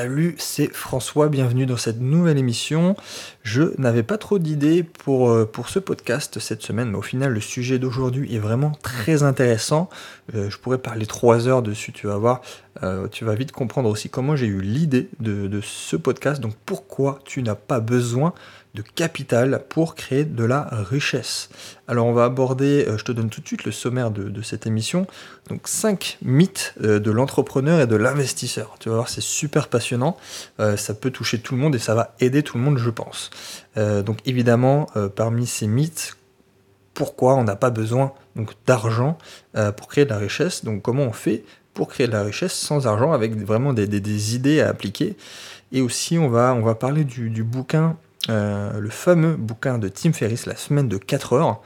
Salut, c'est François, bienvenue dans cette nouvelle émission. Je n'avais pas trop d'idées pour, euh, pour ce podcast cette semaine, mais au final le sujet d'aujourd'hui est vraiment très intéressant. Euh, je pourrais parler trois heures dessus, tu vas voir. Euh, tu vas vite comprendre aussi comment j'ai eu l'idée de, de ce podcast, donc pourquoi tu n'as pas besoin de capital pour créer de la richesse. Alors on va aborder, je te donne tout de suite le sommaire de, cette émission, donc cinq mythes de l'entrepreneur et de l'investisseur. Tu vas voir, c'est super passionnant, ça peut toucher tout le monde et ça va aider tout le monde, je pense. Euh, donc évidemment, euh, parmi ces mythes, pourquoi on n'a pas besoin d'argent euh, pour créer de la richesse? Donc comment on fait pour créer de la richesse sans argent avec vraiment des, idées à appliquer? Et aussi on va, on va parler du, bouquin le fameux bouquin de Tim Ferriss, La semaine de 4 heures,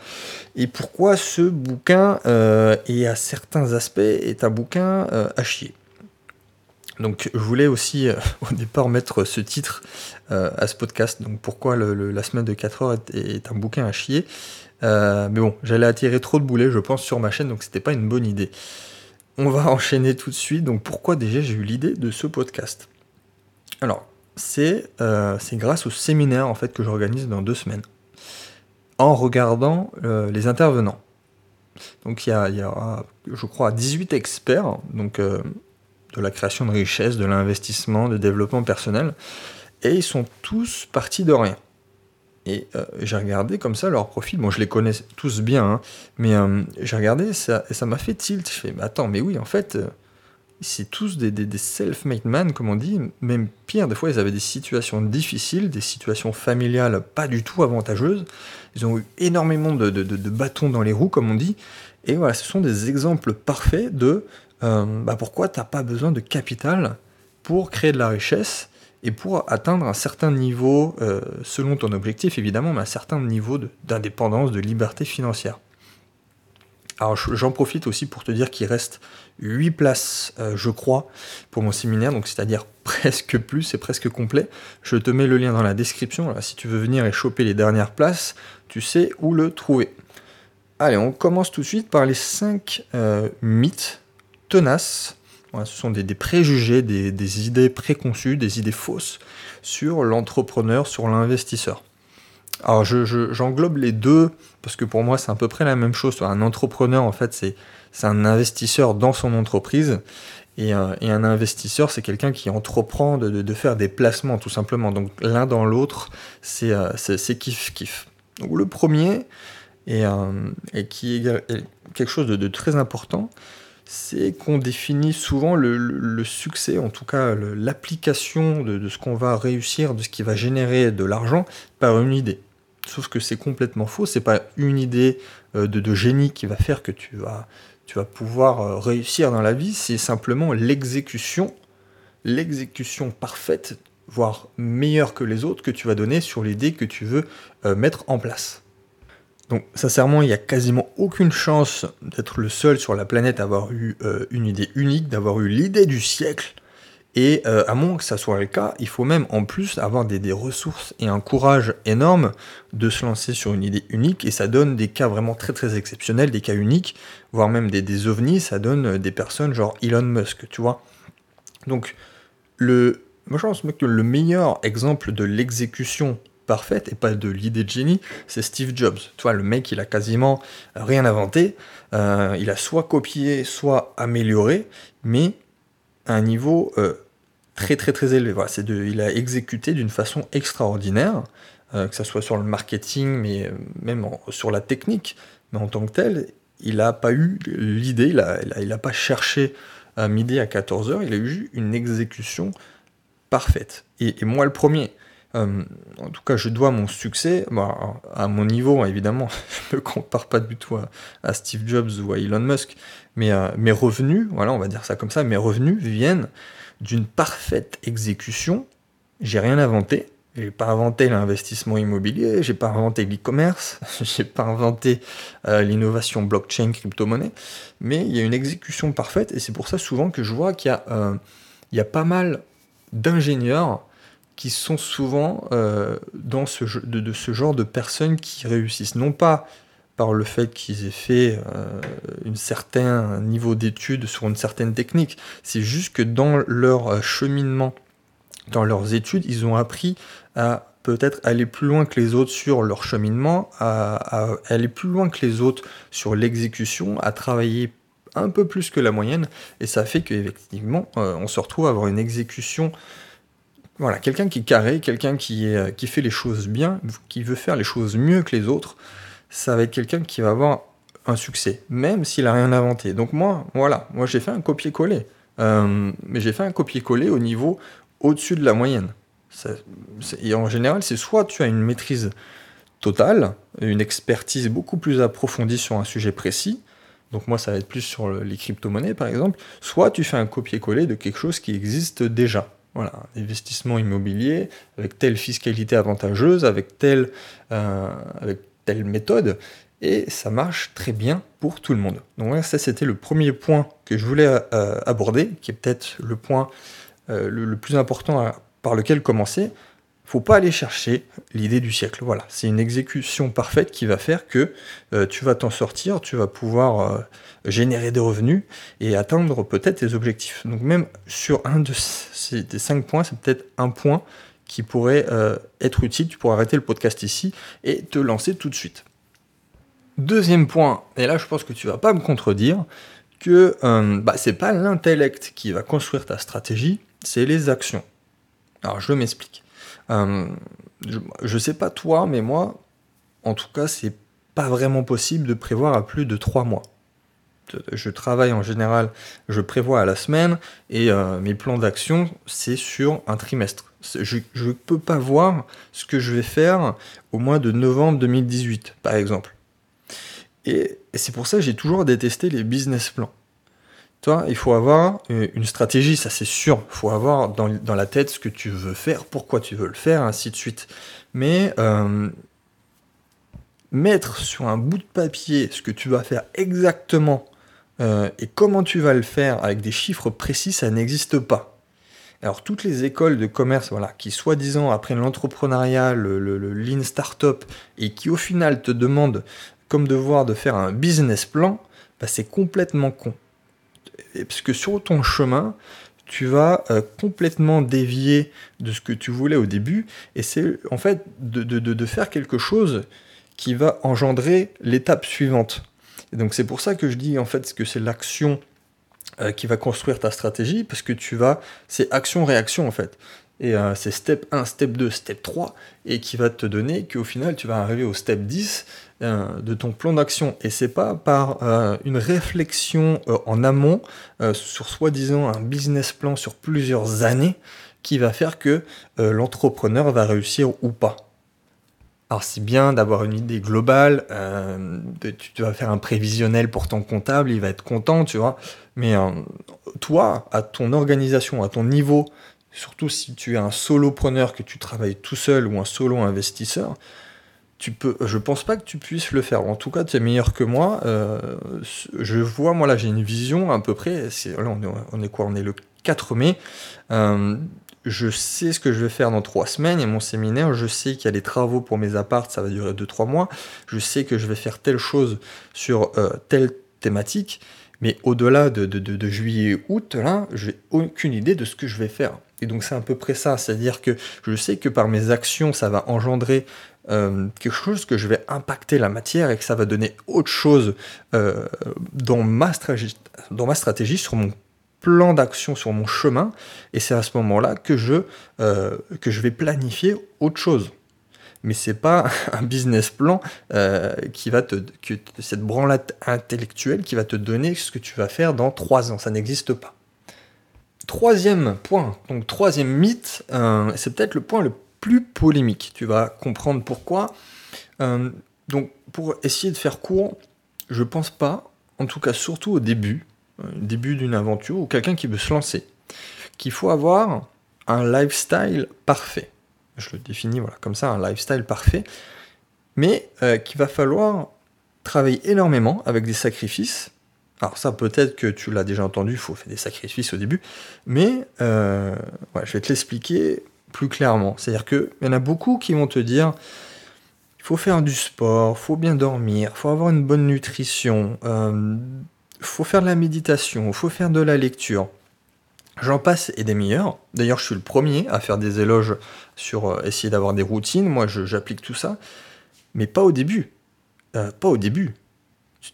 et pourquoi ce bouquin, et à certains aspects, est un bouquin à chier? Donc je voulais aussi euh, au départ mettre ce titre euh, à ce podcast, donc pourquoi la semaine de 4 heures est, un bouquin à chier? Euh, mais bon, j'allais attirer trop de boulets, je pense, sur ma chaîne, donc c'était pas une bonne idée. On va enchaîner tout de suite, donc pourquoi déjà j'ai eu l'idée de ce podcast? Alors, c'est grâce au séminaire en fait que j'organise dans deux semaines, en regardant les intervenants. Donc il y, a, il y a, je crois, 18 experts, donc de la création de richesse, de l'investissement, de développement personnel. Et ils sont tous partis de rien. Et euh, j'ai regardé comme ça leur profil. Bon, je les connais tous bien, hein, mais euh, j'ai regardé ça, et ça m'a fait tilt. Je fais, mais attends, mais oui, en fait, euh, c'est tous des, self-made men, comme on dit. Même pire, des fois, ils avaient des situations difficiles, des situations familiales pas du tout avantageuses. Ils ont eu énormément de, bâtons dans les roues, comme on dit. Et voilà, ce sont des exemples parfaits de euh, bah pourquoi tu n'as pas besoin de capital pour créer de la richesse et pour atteindre un certain niveau, euh, selon ton objectif évidemment, mais un certain niveau d'indépendance, de, liberté financière. Alors j'en profite aussi pour te dire qu'il reste 8 places, euh, je crois, pour mon séminaire, donc c'est-à-dire presque plus, c'est presque complet. Je te mets le lien dans la description, si tu veux venir et choper les dernières places, tu sais où le trouver. Allez, on commence tout de suite par les 5 mythes tenaces. ce sont des, préjugés, des, idées préconçues, des idées fausses sur l'entrepreneur, sur l'investisseur. Alors j'englobe les deux parce que pour moi c'est à peu près la même chose. Un entrepreneur en fait c'est un investisseur dans son entreprise et, euh, un investisseur c'est quelqu'un qui entreprend de, faire des placements tout simplement. Donc l'un dans l'autre c'est euh, kiff kiff. Donc, le premier et, euh, et qui est quelque chose de très important c'est qu'on définit souvent le, succès, en tout cas l'application de, ce qu'on va réussir, de ce qui va générer de l'argent, par une idée. Sauf que c'est complètement faux, c'est pas une idée euh, de, génie qui va faire que tu vas, tu vas pouvoir euh, réussir dans la vie, c'est simplement l'exécution, l'exécution parfaite, voire meilleure que les autres, que tu vas donner sur l'idée que tu veux euh, mettre en place. Donc sincèrement, il n'y a quasiment aucune chance d'être le seul sur la planète à avoir eu une idée unique, d'avoir eu l'idée du siècle. Et euh, à moins que ça soit le cas, il faut même en plus avoir des, ressources et un courage énorme de se lancer sur une idée unique. Et ça donne des cas vraiment très très exceptionnels, des cas uniques, voire même des, des ovnis. Ça donne des personnes genre Elon Musk, tu vois. Donc le, moi je pense que le meilleur exemple de l'exécution parfaite et pas de l'idée de génie, c'est Steve Jobs. Tu vois, le mec, il a quasiment rien inventé. Euh, il a soit copié, soit amélioré, mais un niveau euh, très très très élevé. Voilà, de, il a exécuté d'une façon extraordinaire, euh, que ce soit sur le marketing, mais même sur la technique. Mais en tant que tel, il n'a pas eu l'idée, il n'a il a, pas cherché à midi à 14h, il a eu une exécution parfaite. et moi le premier. Euh, en tout cas, je dois mon succès bah, à mon niveau, évidemment. je ne me compare pas du tout à, Steve Jobs ou à Elon Musk, mais euh, mes revenus, voilà, on va dire ça comme ça, mes revenus viennent d'une parfaite exécution. J'ai rien inventé. J'ai pas inventé l'investissement immobilier, j'ai pas inventé l'e-commerce, j'ai pas inventé euh, l'innovation blockchain, crypto-monnaie, mais il y a une exécution parfaite et c'est pour ça souvent que je vois qu'il y, y, a pas mal d'ingénieurs qui sont souvent euh, dans ce, de, ce genre de personnes qui réussissent. Non pas par le fait qu'ils aient fait euh, un certain niveau d'études sur une certaine technique, c'est juste que dans leur euh, cheminement dans leurs études, ils ont appris à peut-être aller plus loin que les autres sur leur cheminement, à, aller plus loin que les autres sur l'exécution, à travailler un peu plus que la moyenne, et ça fait qu'effectivement, euh, on se retrouve à avoir une exécution. Voilà, quelqu'un qui est carré, quelqu'un qui, qui fait les choses bien, qui veut faire les choses mieux que les autres, ça va être quelqu'un qui va avoir un succès, même s'il a rien inventé. Donc moi, voilà, moi j'ai fait un copier-coller. Euh, mais j'ai fait un copier-coller au niveau au-dessus de la moyenne et en général, c'est soit tu as une maîtrise totale, une expertise beaucoup plus approfondie sur un sujet précis, donc moi ça va être plus sur les crypto-monnaies par exemple, soit tu fais un copier-coller de quelque chose qui existe déjà. Voilà, investissement immobilier avec telle fiscalité avantageuse, avec telle, euh, avec telle méthode, et ça marche très bien pour tout le monde. Donc ça c'était le premier point que je voulais euh, aborder, qui est peut-être le point euh, le, plus important par lequel commencer, faut pas aller chercher l'idée du siècle. Voilà, c'est une exécution parfaite qui va faire que euh, tu vas t'en sortir, tu vas pouvoir générer des revenus et atteindre peut-être tes objectifs. Donc même sur un de ces cinq points, c'est peut-être un point qui pourrait euh, être utile. Tu pourrais arrêter le podcast ici et te lancer tout de suite. Deuxième point, et là je pense que tu vas pas me contredire, que bah, c'est pas l'intellect qui va construire ta stratégie, c'est les actions. Alors je m'explique. Euh, je, ne sais pas toi, mais moi, en tout cas, c'est pas vraiment possible de prévoir à plus de trois mois. Je travaille en général, je prévois à la semaine et euh, mes plans d'action, c'est sur un trimestre. Je ne peux pas voir ce que je vais faire au mois de novembre 2018, par exemple. et c'est pour ça que j'ai toujours détesté les business plans. Toi, il faut avoir euh, une stratégie, ça c'est sûr. Il faut avoir dans, la tête ce que tu veux faire, pourquoi tu veux le faire, ainsi de suite. Mais euh, mettre sur un bout de papier ce que tu vas faire exactement euh, et comment tu vas le faire avec des chiffres précis, ça n'existe pas. Alors toutes les écoles de commerce, voilà, qui soi-disant apprennent l'entrepreneuriat, le, le, le, lean startup, et qui au final te demandent comme devoir de faire un business plan, bah, c'est complètement con parce que sur ton chemin, tu vas euh, complètement dévier de ce que tu voulais au début, et c'est en fait de, faire quelque chose qui va engendrer l'étape suivante. Et donc c'est pour ça que je dis en fait que c'est l'action euh, qui va construire ta stratégie, parce que tu vas, c'est action-réaction en fait. Et euh, c'est step 1, step 2, step 3, et qui va te donner qu'au final tu vas arriver au step 10 euh, de ton plan d'action. Et c'est pas par une réflexion en amont sur soi-disant un business plan sur plusieurs années qui va faire que l'entrepreneur va réussir ou pas. Alors c'est bien d'avoir une idée globale, tu, vas faire un prévisionnel pour ton comptable, il va être content, tu vois. Mais toi, à ton organisation, à ton niveau, surtout si tu es un solopreneur, que tu travailles tout seul ou un solo investisseur, tu peux, je pense pas que tu puisses le faire. En tout cas, tu es meilleur que moi. Euh, je vois, moi là, j'ai une vision à peu près. Là, on est, quoi? On est le 4 mai. Euh, je sais ce que je vais faire dans trois semaines et mon séminaire, je sais qu'il y a des travaux pour mes apparts, ça va durer 2-3 mois. Je sais que je vais faire telle chose sur euh, telle thématique. Mais au-delà de, de juillet-août, là, j'ai aucune idée de ce que je vais faire. Et donc c'est à peu près ça, c'est-à-dire que je sais que par mes actions, ça va engendrer euh, quelque chose que je vais impacter la matière et que ça va donner autre chose euh, dans, ma dans ma stratégie, sur mon plan d'action, sur mon chemin. Et c'est à ce moment-là que, je, euh, que je vais planifier autre chose. Mais c'est pas un business plan qui va te, cette branlette intellectuelle qui va te donner ce que tu vas faire dans trois ans. Ça n'existe pas. Troisième point, donc troisième mythe, c'est peut-être le point le plus polémique. Tu vas comprendre pourquoi. Euh, donc, pour essayer de faire court, je pense pas, en tout cas surtout au début, euh, début d'une aventure ou quelqu'un qui veut se lancer, qu'il faut avoir un lifestyle parfait. Je le définis voilà comme ça, un lifestyle parfait, mais euh, qu'il va falloir travailler énormément avec des sacrifices. Alors ça, peut-être que tu l'as déjà entendu, il faut faire des sacrifices au début, mais je vais te l'expliquer plus clairement. C'est-à-dire qu'il y en a beaucoup qui vont te dire il faut faire du sport, il faut bien dormir, il faut avoir une bonne nutrition, euh, faut faire de la méditation, faut faire de la lecture. J'en passe et des meilleurs. D'ailleurs, je suis le premier à faire des éloges sur euh, essayer d'avoir des routines. Moi, j'applique tout ça. Mais pas au début. Euh, pas au début.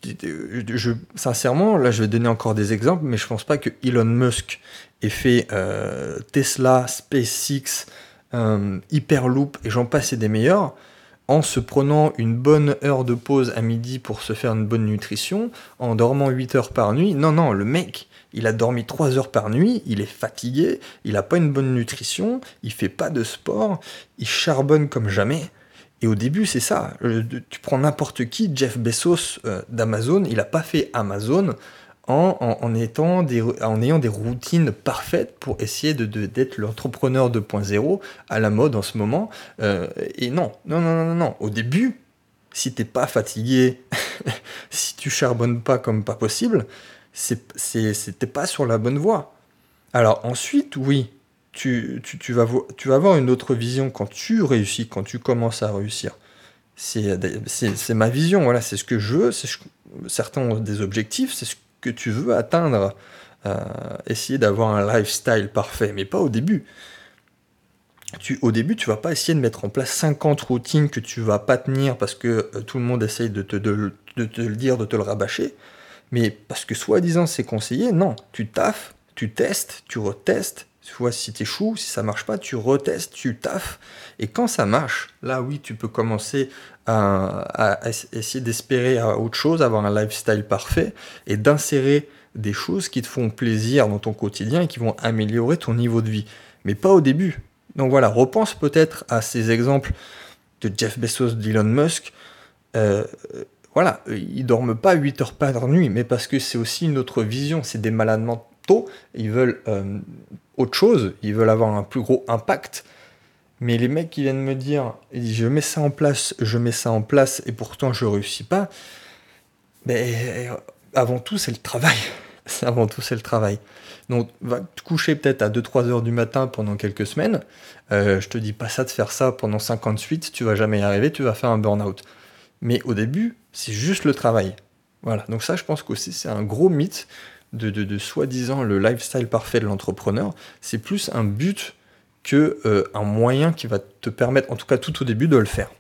Je, sincèrement, là, je vais donner encore des exemples, mais je pense pas que Elon Musk ait fait euh, Tesla, SpaceX, Hyperloop et j'en passe et des meilleurs en se prenant une bonne heure de pause à midi pour se faire une bonne nutrition, en dormant 8 heures par nuit. Non, non, le mec, il a dormi 3 heures par nuit, il est fatigué, il n'a pas une bonne nutrition, il fait pas de sport, il charbonne comme jamais. Et au début, c'est ça. Euh, tu prends n'importe qui, Jeff Bezos euh, d'Amazon, il n'a pas fait Amazon en, ayant des routines parfaites pour essayer de, d'être l'entrepreneur 2.0 à la mode en ce moment. Euh, et non, non, non, non, non. Au début, si t'es pas fatigué, si tu charbonnes pas comme pas possible, c'est, c'était pas sur la bonne voie. Alors ensuite, oui, tu, tu, vas, tu vas avoir une autre vision quand tu réussis, quand tu commences à réussir. C'est, c'est, ma vision, voilà, c'est ce que je veux, c'est certains ont des objectifs, c'est ce que tu veux atteindre, euh, essayer d'avoir un lifestyle parfait, mais pas au début. Tu, au début, tu vas pas essayer de mettre en place 50 routines que tu vas pas tenir parce que euh, tout le monde essaye de te, de, te, le dire, de te le rabâcher, mais parce que soi-disant c'est conseillé, non, tu taffes, tu testes, tu retestes, tu vois si échoues, si ça marche pas, tu retestes, tu taffes, et quand ça marche, là oui, tu peux commencer à, essayer d'espérer à autre chose, avoir un lifestyle parfait et d'insérer des choses qui te font plaisir dans ton quotidien et qui vont améliorer ton niveau de vie. Mais pas au début. Donc voilà, repense peut-être à ces exemples de Jeff Bezos, d'Elon Musk. Euh, voilà, ils dorment pas 8 heures par nuit, mais parce que c'est aussi une autre vision. C'est des malades Ils veulent euh, autre chose. Ils veulent avoir un plus gros impact. Mais les mecs qui viennent me dire, je mets ça en place, je mets ça en place, et pourtant je réussis pas, ben, avant tout, c'est le travail. avant tout, c'est le travail. Donc, va te coucher peut-être à 2-3 heures du matin pendant quelques semaines. Euh, je te dis pas ça de faire ça pendant 58, tu vas jamais y arriver, tu vas faire un burn-out. Mais au début, c'est juste le travail. Voilà. Donc, ça, je pense qu'aussi, c'est un gros mythe de, soi-disant le lifestyle parfait de l'entrepreneur. C'est plus un but que euh, un moyen qui va te permettre, en tout cas tout au début, de le faire.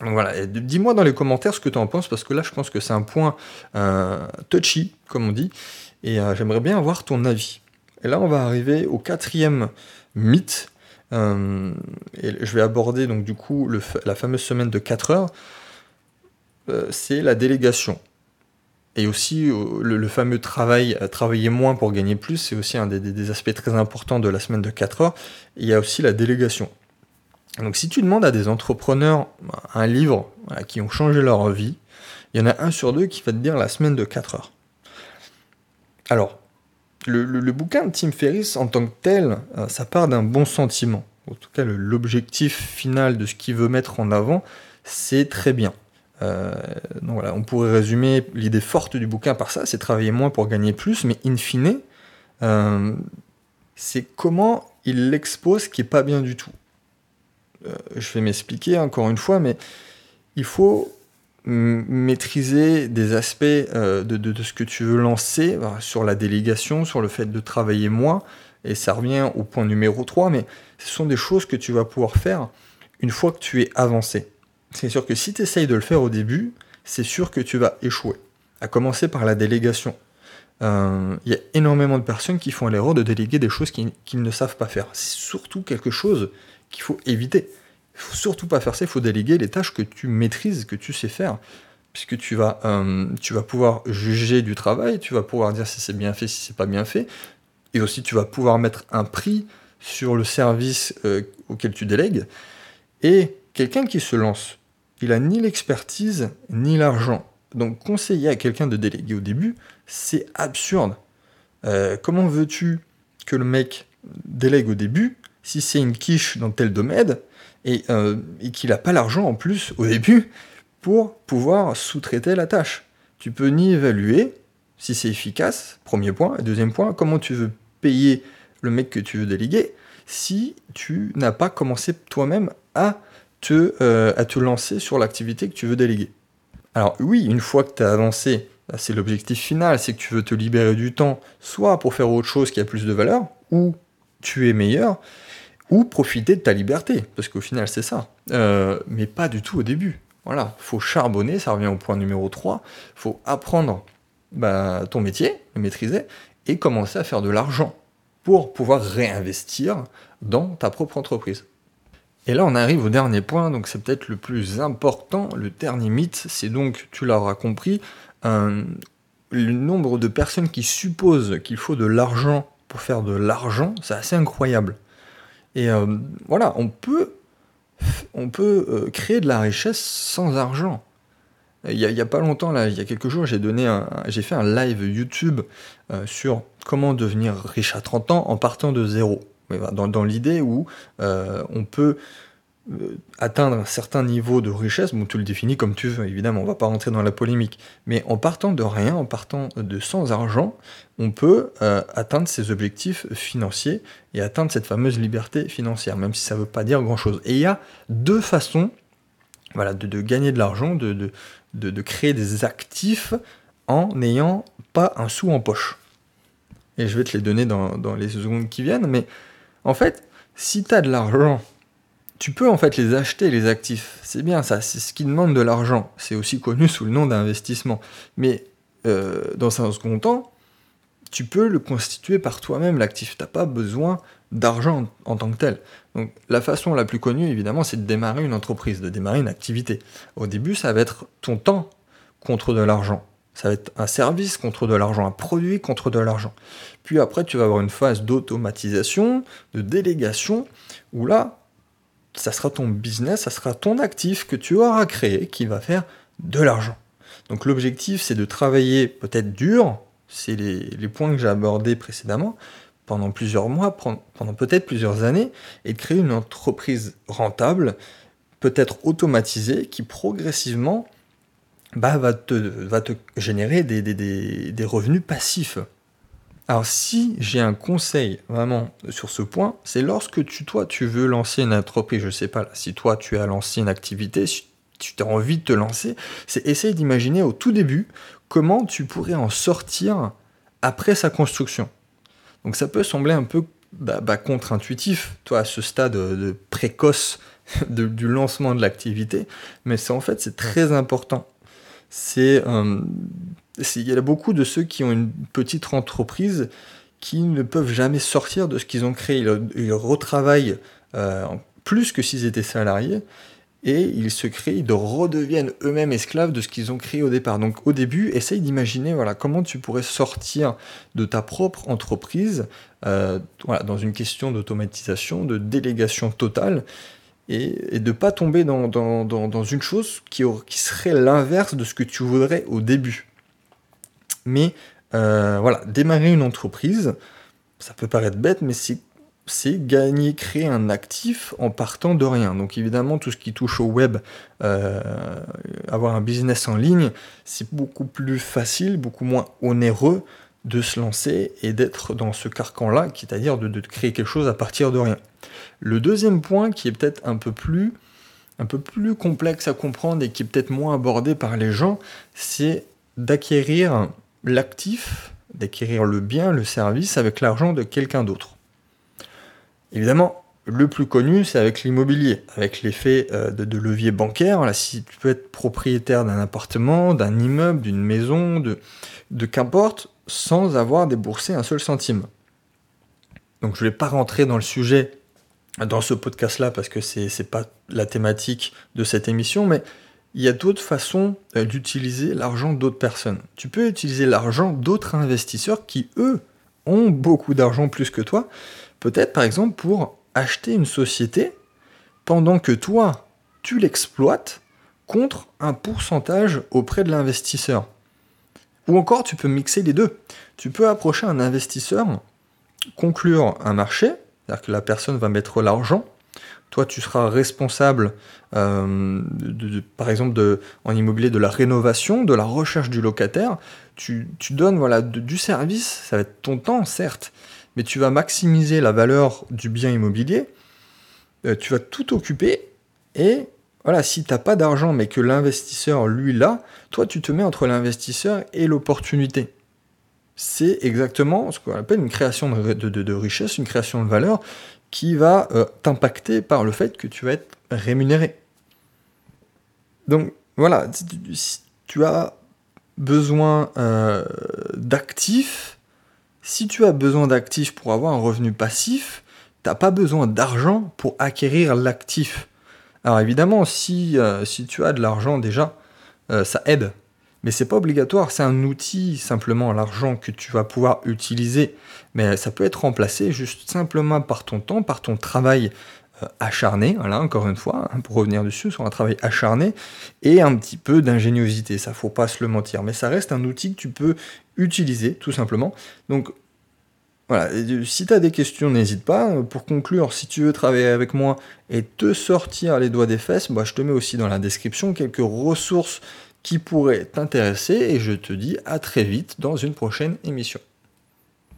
Voilà, dis-moi dans les commentaires ce que tu en penses, parce que là je pense que c'est un point euh, touchy, comme on dit, et euh, j'aimerais bien avoir ton avis. Et là on va arriver au quatrième mythe, et je vais aborder donc du coup la fameuse semaine de 4 heures, c'est la délégation. Et aussi, euh, le, fameux travail, euh, travailler moins pour gagner plus, c'est aussi un des, aspects très importants de la semaine de 4 heures. il y a aussi la délégation. Donc si tu demandes à des entrepreneurs un livre qui ont changé leur vie, il y en a un sur deux qui va te dire la semaine de 4 heures. Alors, le, bouquin de Tim Ferriss en tant que tel, euh, ça part d'un bon sentiment. En tout cas, l'objectif final de ce qu'il veut mettre en avant, c'est très bien. Euh, on pourrait résumer l'idée forte du bouquin par ça, c'est travailler moins pour gagner plus, mais in fine, euh, c'est comment il l'expose qui est pas bien du tout. Euh, je vais m'expliquer encore une fois, mais il faut maîtriser des aspects de, de, ce que tu veux lancer sur la délégation, sur le fait de travailler moins, et ça revient au point numéro 3, mais ce sont des choses que tu vas pouvoir faire une fois que tu es avancé c'est sûr que si tu essayes de le faire au début, c'est sûr que tu vas échouer. À commencer par la délégation. Euh, il y a énormément de personnes qui font l'erreur de déléguer des choses qu'ils ne savent pas faire. C'est surtout quelque chose qu'il faut éviter. Il faut surtout pas faire ça, il faut déléguer les tâches que tu maîtrises, que tu sais faire. Puisque tu vas, euh, pouvoir juger du travail, tu vas pouvoir dire si c'est bien fait, si c'est pas bien fait. Et aussi, tu vas pouvoir mettre un prix sur le service euh, auquel tu délègues. Et quelqu'un qui se lance il a ni l'expertise ni l'argent. Donc conseiller à quelqu'un de déléguer au début, c'est absurde. Euh, comment veux-tu que le mec délègue au début si c'est une quiche dans tel domaine et, euh, qu'il n'a pas l'argent en plus au début pour pouvoir sous-traiter la tâche? Tu peux ni évaluer si c'est efficace, premier point, deuxième point, comment tu veux payer le mec que tu veux déléguer si tu n'as pas commencé toi-même à te, euh, à te lancer sur l'activité que tu veux déléguer. Alors oui, une fois que tu as avancé, c'est l'objectif final, c'est que tu veux te libérer du temps, soit pour faire autre chose qui a plus de valeur, ou tu es meilleur, ou profiter de ta liberté, parce qu'au final c'est ça. Euh, mais pas du tout au début. Voilà, faut charbonner, ça revient au point numéro 3, faut apprendre bah, ton métier, le maîtriser, et commencer à faire de l'argent pour pouvoir réinvestir dans ta propre entreprise. Et là, on arrive au dernier point, donc c'est peut-être le plus important, le dernier mythe, c'est donc, tu l'auras compris, le nombre de personnes qui supposent qu'il faut de l'argent pour faire de l'argent, c'est assez incroyable. Et euh, voilà, on peut, on peut euh, créer de la richesse sans argent. Il n'y a, pas longtemps, là, il y a quelques jours, j'ai j'ai fait un live YouTube euh, sur comment devenir riche à 30 ans en partant de zéro. Dans, dans l'idée où on peut euh, atteindre un certain niveau de richesse, tu le définis comme tu veux, évidemment, on va pas rentrer dans la polémique, mais en partant de rien, en partant de sans argent, on peut euh, atteindre ses objectifs financiers et atteindre cette fameuse liberté financière, même si ça ne veut pas dire grand-chose. Et il y a deux façons voilà, de, gagner de l'argent, de, créer des actifs en n'ayant pas un sou en poche. Et je vais te les donner dans, les secondes qui viennent, mais en fait, si tu as de l'argent tu peux en fait les acheter, les actifs. C'est bien ça, c'est ce qui demande de l'argent. C'est aussi connu sous le nom d'investissement. Mais euh, dans un second temps, tu peux le constituer par toi-même, l'actif. Tu n'as pas besoin d'argent en, tant que tel. Donc la façon la plus connue, évidemment, c'est de démarrer une entreprise, de démarrer une activité. Au début, ça va être ton temps contre de l'argent. Ça va être un service contre de l'argent, un produit contre de l'argent. Puis après, tu vas avoir une phase d'automatisation, de délégation, où là, ça sera ton business, ça sera ton actif que tu auras créé qui va faire de l'argent. Donc l'objectif, c'est de travailler peut-être dur, c'est les, points que j'ai abordés précédemment, pendant plusieurs mois, pendant peut-être plusieurs années, et de créer une entreprise rentable, peut-être automatisée, qui progressivement bah, va, te, va te générer des revenus passifs. Alors si j'ai un conseil vraiment sur ce point, c'est lorsque tu, toi, tu veux lancer une entreprise, je sais pas, si toi tu as lancé une activité, si tu as envie de te lancer, c'est essayer d'imaginer au tout début comment tu pourrais en sortir après sa construction. Donc ça peut sembler un peu bah, bah, contre-intuitif, toi, à ce stade de précoce du lancement de l'activité, mais c'est en fait c'est très important. C'est euh, il y a beaucoup de ceux qui ont une petite entreprise qui ne peuvent jamais sortir de ce qu'ils ont créé. Ils, retravaillent euh, plus que s'ils étaient salariés et ils se créent, ils redeviennent eux-mêmes esclaves de ce qu'ils ont créé au départ. Donc au début, essaye d'imaginer voilà, comment tu pourrais sortir de ta propre entreprise euh, voilà, dans une question d'automatisation, de délégation totale, et, de ne pas tomber dans, une chose qui, serait l'inverse de ce que tu voudrais au début. Mais euh, voilà, démarrer une entreprise, ça peut paraître bête, mais c'est gagner, créer un actif en partant de rien. Donc évidemment, tout ce qui touche au web, euh, avoir un business en ligne, c'est beaucoup plus facile, beaucoup moins onéreux de se lancer et d'être dans ce carcan-là, c'est-à-dire de, de, créer quelque chose à partir de rien. Le deuxième point qui est peut-être un peu plus un peu plus complexe à comprendre et qui est peut-être moins abordé par les gens, c'est d'acquérir l'actif, d'acquérir le bien, le service avec l'argent de quelqu'un d'autre. Évidemment, le plus connu, c'est avec l'immobilier, avec l'effet euh, de, levier bancaire. Là, si tu peux être propriétaire d'un appartement, d'un immeuble, d'une maison, de, de qu'importe, sans avoir déboursé un seul centime. Donc je ne vais pas rentrer dans le sujet dans ce podcast-là parce que ce n'est pas la thématique de cette émission, mais il y a d'autres façons euh, d'utiliser l'argent d'autres personnes. Tu peux utiliser l'argent d'autres investisseurs qui, eux, ont beaucoup d'argent plus que toi, peut-être par exemple pour acheter une société pendant que toi, tu l'exploites contre un pourcentage auprès de l'investisseur. Ou encore, tu peux mixer les deux. Tu peux approcher un investisseur, conclure un marché, c'est-à-dire que la personne va mettre l'argent, toi, tu seras responsable, euh, par exemple, en immobilier, de la rénovation, de la recherche du locataire. Tu, donnes voilà, du service, ça va être ton temps, certes, mais tu vas maximiser la valeur du bien immobilier. Euh, tu vas tout occuper et voilà, si tu n'as pas d'argent mais que l'investisseur, lui, l'a, toi, tu te mets entre l'investisseur et l'opportunité. C'est exactement ce qu'on appelle une création de, richesse, une création de valeur qui va euh, t'impacter par le fait que tu vas être rémunéré. Donc voilà, si tu as besoin euh, d'actifs, si tu as besoin d'actifs pour avoir un revenu passif, tu n'as pas besoin d'argent pour acquérir l'actif. Alors évidemment, si, euh, si tu as de l'argent déjà, ça aide. Mais c'est pas obligatoire, c'est un outil simplement l'argent que tu vas pouvoir utiliser. Mais ça peut être remplacé juste simplement par ton temps, par ton travail euh, acharné, voilà, encore une fois, hein, pour revenir dessus, sur un travail acharné, et un petit peu d'ingéniosité, ça faut pas se le mentir, mais ça reste un outil que tu peux utiliser, tout simplement. Donc voilà, si tu as des questions, n'hésite pas. Pour conclure, si tu veux travailler avec moi et te sortir les doigts des fesses, bah, je te mets aussi dans la description quelques ressources qui pourraient t'intéresser et je te dis à très vite dans une prochaine émission.